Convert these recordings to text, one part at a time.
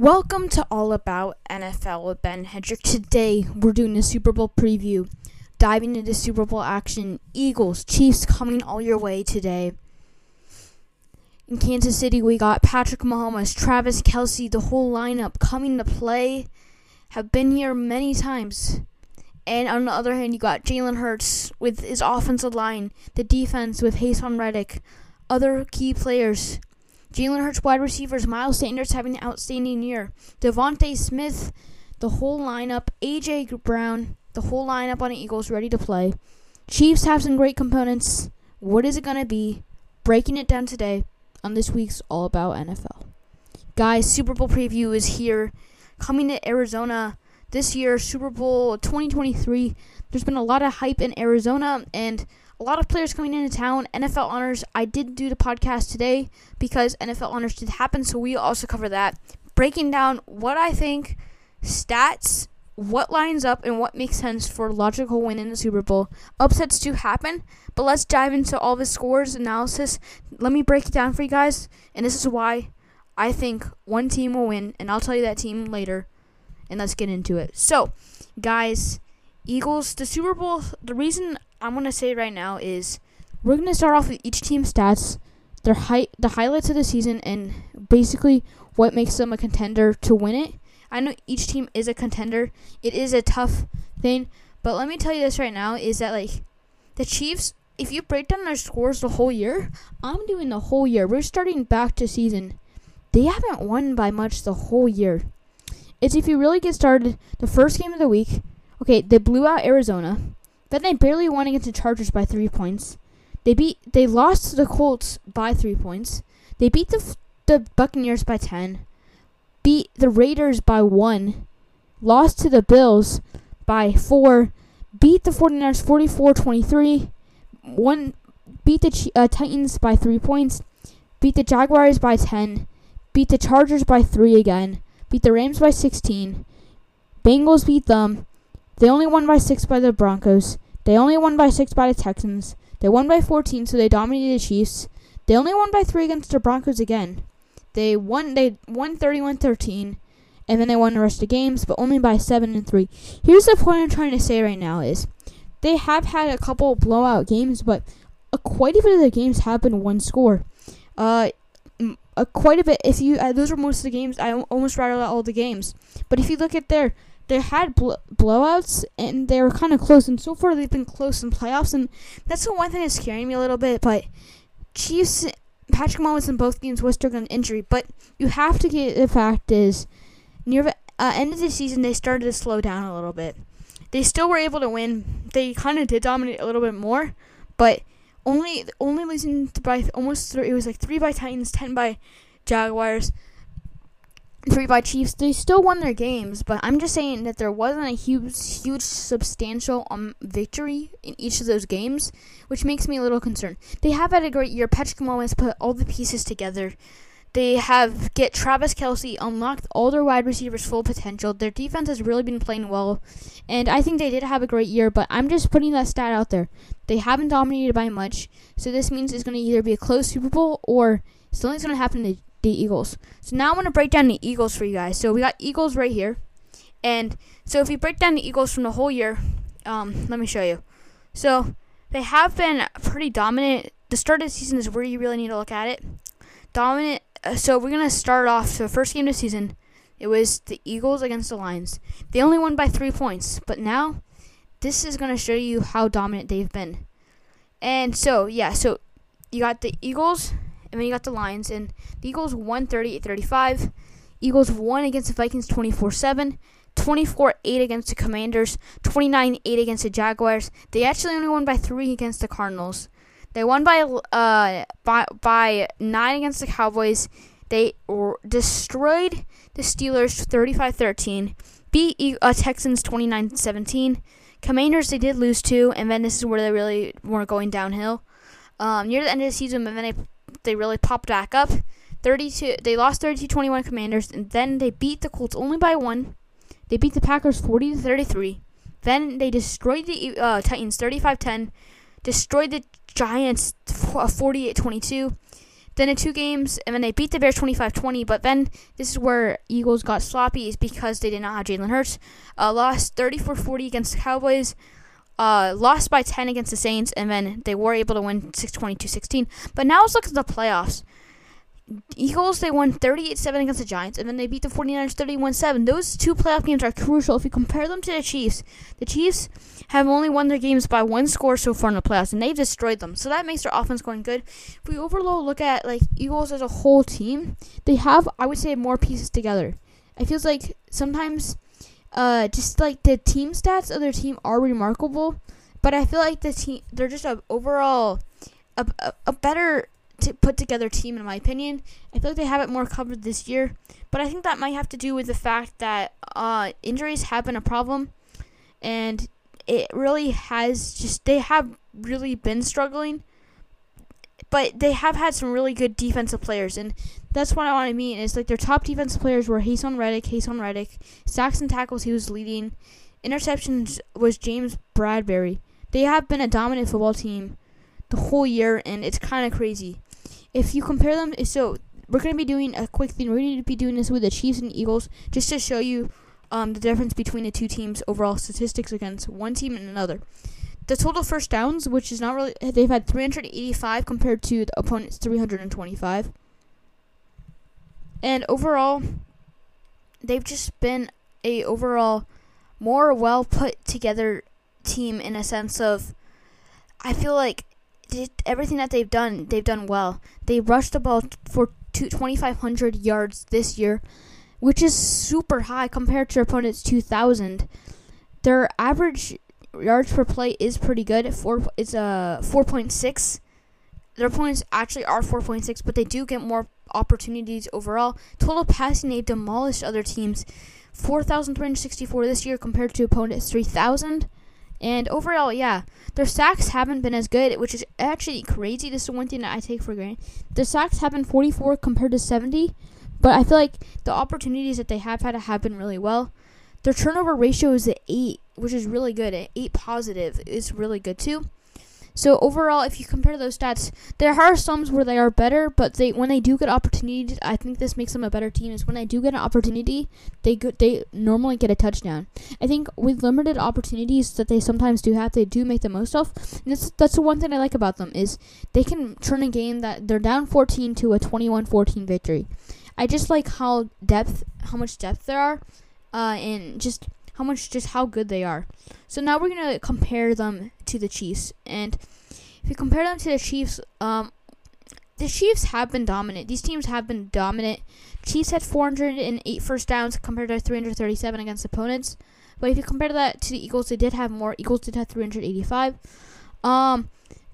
Welcome to All About NFL with Ben Hedrick. Today we're doing a Super Bowl preview, diving into Super Bowl action. Eagles, Chiefs coming all your way today. In Kansas City, we got Patrick Mahomes, Travis Kelce, the whole lineup coming to play. Have been here many times. And on the other hand, you got Jalen Hurts with his offensive line, the defense with Haason Reddick, other key players. Jalen Hurts wide receivers, Miles Sanders having an outstanding year. DeVonta Smith, the whole lineup, AJ Brown, the whole lineup on the Eagles ready to play. Chiefs have some great components. What is it going to be? Breaking it down today on this week's All About NFL. Guys, Super Bowl preview is here. Coming to Arizona this year, Super Bowl 2023. There's been a lot of hype in Arizona, and a lot of players coming into town. NFL honors. I did do the podcast today because NFL honors did happen, so we also cover that. Breaking down what I think, stats, what lines up, and what makes sense for logical win in the Super Bowl. Upsets do happen, but let's dive into all the scores analysis. Let me break it down for you guys, and this is why I think one team will win, and I'll tell you that team later. And let's get into it. So, guys, Eagles, the Super Bowl, the reason I'm gonna say right now is we're gonna start off with each team's stats, their height, the highlights of the season, and basically what makes them a contender to win it. I know each team is a contender. It is a tough thing, but let me tell you this right now: is that like the Chiefs, if you break down their scores the whole year, I'm doing the whole year. We're starting back to season. They haven't won by much the whole year. It's if you really get started, the first game of the week. Okay, they blew out Arizona. Then they barely won against the Chargers by three points. They beat they lost to the Colts by three points. They beat the the Buccaneers by ten. Beat the Raiders by one. Lost to the Bills by four. Beat the 49ers 44-23. One beat the uh, Titans by three points. Beat the Jaguars by ten. Beat the Chargers by three again. Beat the Rams by 16. Bengals beat them. They only won by six by the Broncos. They only won by six by the Texans. They won by 14, so they dominated the Chiefs. They only won by three against the Broncos again. They won. They won 31-13, and then they won the rest of the games, but only by seven and three. Here's the point I'm trying to say right now: is they have had a couple blowout games, but a, quite a bit of the games have been one score. Uh, a, quite a bit. If you uh, those were most of the games. I almost rattled out all the games, but if you look at their they had bl- blowouts and they were kind of close. And so far, they've been close in playoffs, and that's the one thing that's scaring me a little bit. But Chiefs, Patrick Mahomes in both games was struggling with injury, but you have to get the fact is near the uh, end of the season they started to slow down a little bit. They still were able to win. They kind of did dominate a little bit more, but only only losing by almost three. It was like three by Titans, ten by Jaguars three by Chiefs. They still won their games, but I'm just saying that there wasn't a huge, huge, substantial um, victory in each of those games, which makes me a little concerned. They have had a great year. Patrick Mahomes put all the pieces together. They have get Travis Kelce unlocked all their wide receivers' full potential. Their defense has really been playing well, and I think they did have a great year. But I'm just putting that stat out there. They haven't dominated by much, so this means it's going to either be a close Super Bowl or something's going to happen to the Eagles. So now I'm going to break down the Eagles for you guys. So we got Eagles right here. And so if you break down the Eagles from the whole year, um, let me show you. So they have been pretty dominant. The start of the season is where you really need to look at it. Dominant. Uh, so we're going to start off. So first game of the season, it was the Eagles against the Lions. They only won by three points. But now, this is going to show you how dominant they've been. And so, yeah, so you got the Eagles and then you got the Lions, and the Eagles won 38 35. Eagles won against the Vikings 24 7. 24 8 against the Commanders. 29 8 against the Jaguars. They actually only won by 3 against the Cardinals. They won by uh by by 9 against the Cowboys. They destroyed the Steelers 35-13. Beat uh, Texans 29-17. Commanders they did lose to, and then this is where they really were going downhill. Um, near the end of the season, and then they they really popped back up. 32 they lost 32-21 Commanders and then they beat the Colts only by 1. They beat the Packers 40 to 33. Then they destroyed the uh, Titans 35-10, destroyed the Giants 48-22. Then in two games, and then they beat the Bears 25-20. But then this is where Eagles got sloppy, is because they did not have Jalen Hurts. Uh, lost 34-40 against the Cowboys. Uh, lost by 10 against the Saints, and then they were able to win 622-16. But now let's look at the playoffs. Eagles, they won 38-7 against the Giants, and then they beat the 49ers 31-7. Those two playoff games are crucial. If you compare them to the Chiefs, the Chiefs have only won their games by one score so far in the playoffs, and they've destroyed them. So that makes their offense going good. If we overall look at like Eagles as a whole team, they have, I would say, more pieces together. It feels like sometimes, uh, just like the team stats of their team are remarkable, but I feel like the team, they're just a overall a, a, a better to put together team in my opinion. I feel like they have it more covered this year, but I think that might have to do with the fact that uh, injuries have been a problem, and it really has just they have really been struggling. But they have had some really good defensive players, and that's what I want to mean. Is like their top defensive players were Haason Reddick, Haason Reddick, sacks and tackles he was leading, interceptions was James Bradberry. They have been a dominant football team the whole year, and it's kind of crazy if you compare them, so we're going to be doing a quick thing. We're going to be doing this with the Chiefs and Eagles just to show you um, the difference between the two teams' overall statistics against one team and another. The total first downs, which is not really, they've had 385 compared to the opponent's 325. And overall, they've just been a overall more well put together team in a sense of I feel like everything that they've done, they've done well. They rushed the ball for 2,500 yards this year, which is super high compared to opponent's 2,000. Their average yards per play is pretty good. Four, it's a uh, 4.6. Their opponents actually are 4.6, but they do get more opportunities overall. Total passing, they've demolished other teams. 4,364 this year compared to opponents' 3,000. And overall, yeah, their sacks haven't been as good, which is actually crazy. This is one thing that I take for granted. Their sacks have been 44 compared to 70, but I feel like the opportunities that they have had have been really well. Their turnover ratio is at 8, which is really good. At 8 positive is really good too. So overall, if you compare those stats, there are some where they are better, but they when they do get opportunities, I think this makes them a better team. Is when they do get an opportunity, they go, they normally get a touchdown. I think with limited opportunities that they sometimes do have, they do make the most of. And that's that's the one thing I like about them is they can turn a game that they're down 14 to a 21-14 victory. I just like how depth, how much depth there are, uh, and just how much just how good they are. So now we're gonna compare them to the Chiefs, and if you compare them to the Chiefs, um, the Chiefs have been dominant. These teams have been dominant. Chiefs had 408 first downs compared to 337 against opponents. But if you compare that to the Eagles, they did have more. Eagles did have 385. Um,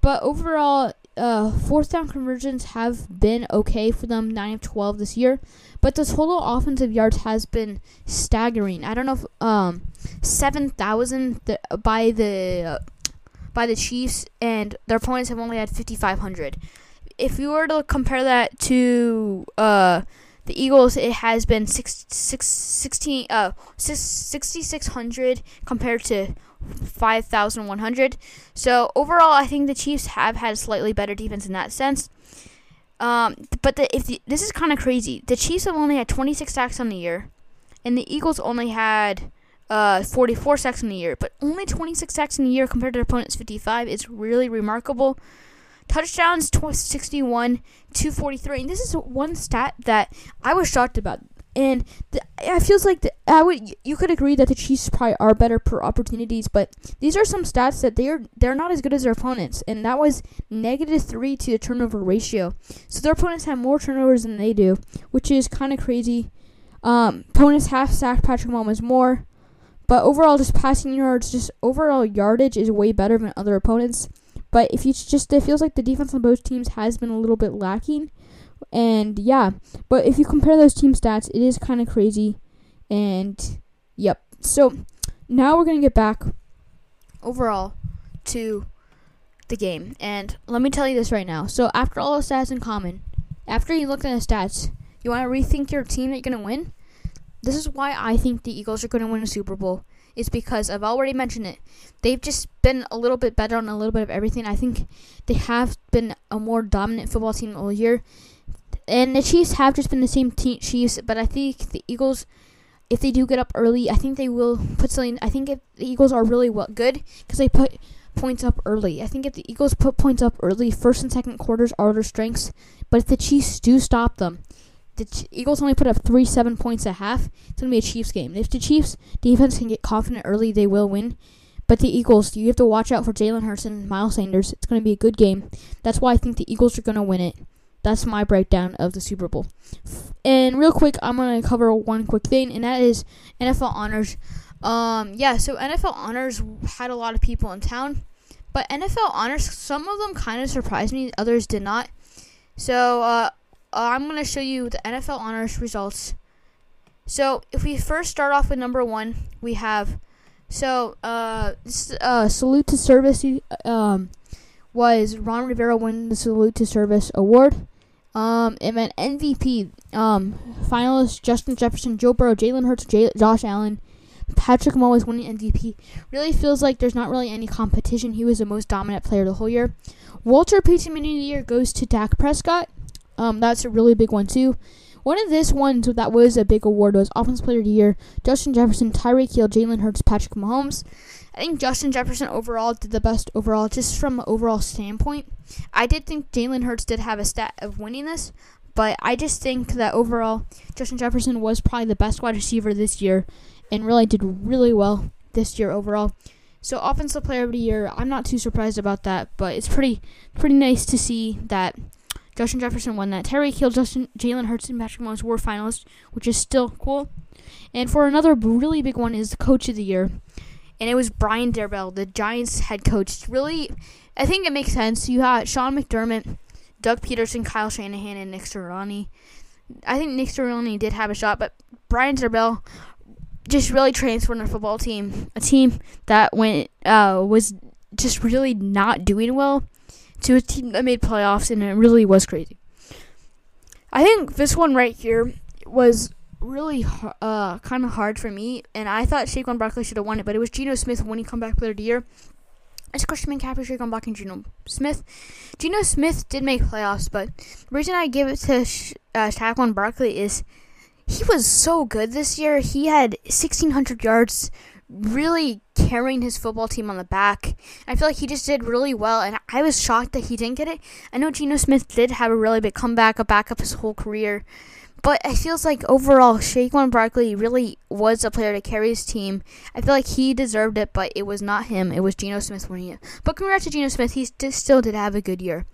but overall, uh, fourth down conversions have been okay for them, 9 of 12 this year. But the total offensive yards has been staggering. I don't know if um, 7,000 by the by the Chiefs, and their opponents have only had 5,500. If you were to compare that to uh, the Eagles, it has been six, six, 16, uh, 6,600 compared to 5,100. So overall, I think the Chiefs have had a slightly better defense in that sense. Um, but the, if the, this is kind of crazy, the Chiefs have only had 26 sacks on the year, and the Eagles only had uh, 44 sacks in the year. But only 26 sacks in a year compared to their opponent's 55 is really remarkable. Touchdowns 61, 243, and this is one stat that I was shocked about and the, it feels like the, I would you could agree that the Chiefs probably are better per opportunities, but these are some stats that they're they're not as good as their opponents, and that was negative three to the turnover ratio. So their opponents have more turnovers than they do, which is kind of crazy. Um, opponents half sacked Patrick Mahomes more, but overall, just passing yards, just overall yardage is way better than other opponents. But if you just it feels like the defense on both teams has been a little bit lacking. And yeah, but if you compare those team stats, it is kind of crazy. And yep. So now we're going to get back overall to the game. And let me tell you this right now. So after all the stats in common, after you look at the stats, you want to rethink your team that you're going to win. This is why I think the Eagles are going to win a Super Bowl. It's because I've already mentioned it. They've just been a little bit better on a little bit of everything. I think they have been a more dominant football team all year. And the Chiefs have just been the same Chiefs, but I think the Eagles if they do get up early, I think they will put something. I think if the Eagles are really good because they put points up early. I think if the Eagles put points up early, first and second quarters are their strengths. But if the Chiefs do stop them, the Ch- Eagles only put up three seven points a half. It's gonna be a Chiefs game. If the Chiefs defense can get confident early, they will win. But the Eagles, you have to watch out for Jalen Hurts and Miles Sanders. It's going to be a good game. That's why I think the Eagles are going to win it. That's my breakdown of the Super Bowl. And real quick, I'm to cover one quick thing, and that is NFL honors. Um, yeah, so NFL honors had a lot of people in town, but NFL honors, some of them kind of surprised me, others did not. So, uh, I'm going to show you the NFL honors results. So, if we first start off with number one, we have, so, uh, uh salute to service, um, was Ron Rivera win the Salute to Service award. Um, it meant MVP. Um, finalists Justin Jefferson, Joe Burrow, Jalen Hurts, J- Josh Allen, Patrick Mahomes winning MVP. Really feels like there's not really any competition. He was the most dominant player the whole year. Walter Payton Man of the Year goes to Dak Prescott. Um, that's a really big one too. One of this ones that was a big award was Offensive Player of the Year: Justin Jefferson, Tyreek Hill, Jalen Hurts, Patrick Mahomes. I think Justin Jefferson overall did the best overall, just from an overall standpoint. I did think Jalen Hurts did have a stat of winning this, but I just think that overall, Justin Jefferson was probably the best wide receiver this year, and really did really well this year overall. So offensive player of the year, I'm not too surprised about that, but it's pretty pretty nice to see that Justin Jefferson won that. Terry Hill, Justin, Jalen Hurts, and Patrick Mahomes were finalists, which is still cool. And for another really big one is the Coach of the Year and it was Brian Daboll, the Giants head coach. Really, I think it makes sense. You had Sean McDermott, Doug Pederson, Kyle Shanahan, and Nick Sirianni. I think Nick Sirianni did have a shot, but Brian Daboll just really transformed a football team, a team that went uh, was just really not doing well, to a team that made playoffs, and it really was crazy. I think this one right here was really uh, kind of hard for me, and I thought Saquon Barkley should have won it, but it was Geno Smith winning comeback player of the year. It's Christian McCaffrey, Saquon Barkley, and Geno Smith. Geno Smith did make playoffs, but the reason I give it to uh, Saquon Barkley is he was so good this year. He had 1,600 yards, really carrying his football team on the back. I feel like he just did really well, and I was shocked that he didn't get it. I know Geno Smith did have a really big comeback, a backup his whole career, but it feels like overall, Saquon Barkley really was a player to carry his team. I feel like he deserved it, but it was not him. It was Geno Smith winning it. But congrats to Geno Smith. He still did have a good year.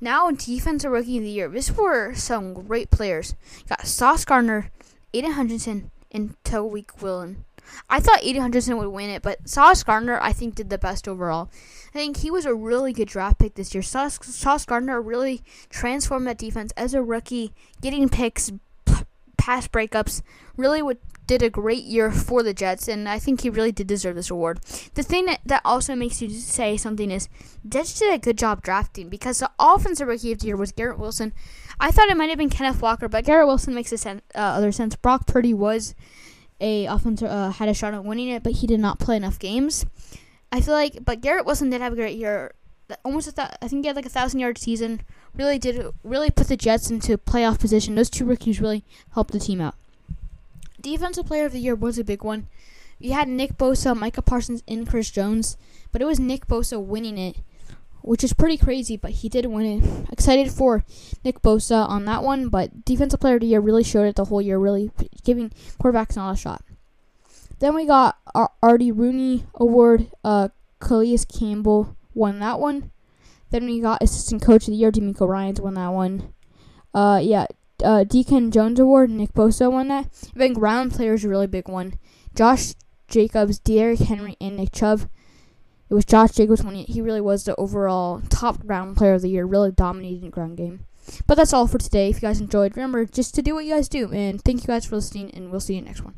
Now, defensive rookie of the year. This were some great players. Got Sauce Gardner, Aidan Hutchinson, and Tariq Woolen. I thought Aidan Hutchinson would win it, but Sauce Gardner, I think, did the best overall. I think he was a really good draft pick this year. Sauce, Sauce Gardner really transformed that defense as a rookie, getting picks, p- pass breakups. Really would, did a great year for the Jets, and I think he really did deserve this award. The thing that, that also makes you say something is Jets did a good job drafting because the offensive rookie of the year was Garrett Wilson. I thought it might have been Kenneth Walker, but Garrett Wilson makes a sen- uh, other sense. Brock Purdy was a offensive uh, had a shot at winning it, but he did not play enough games. I feel like, but Garrett Wilson did have a great year. Almost a th- I think he had like a thousand yard season. Really did really put the Jets into playoff position. Those two rookies really helped the team out. Defensive Player of the Year was a big one. You had Nick Bosa, Micah Parsons, and Chris Jones, but it was Nick Bosa winning it which is pretty crazy, but he did win it. Excited for Nick Bosa on that one, but Defensive Player of the Year really showed it the whole year, really giving quarterbacks not a shot. Then we got Artie Rooney Award. Uh, Calais Campbell won that one. Then we got Assistant Coach of the Year. DeMeco Ryans won that one. Uh, yeah, uh, Deacon Jones Award. Nick Bosa won that. Then ground players a really big one. Josh Jacobs, Derrick Henry, and Nick Chubb. It was Josh Jacobs when he, he really was the overall top ground player of the year, really dominating ground game. But that's all for today. If you guys enjoyed, remember just to do what you guys do. And thank you guys for listening, and we'll see you next one.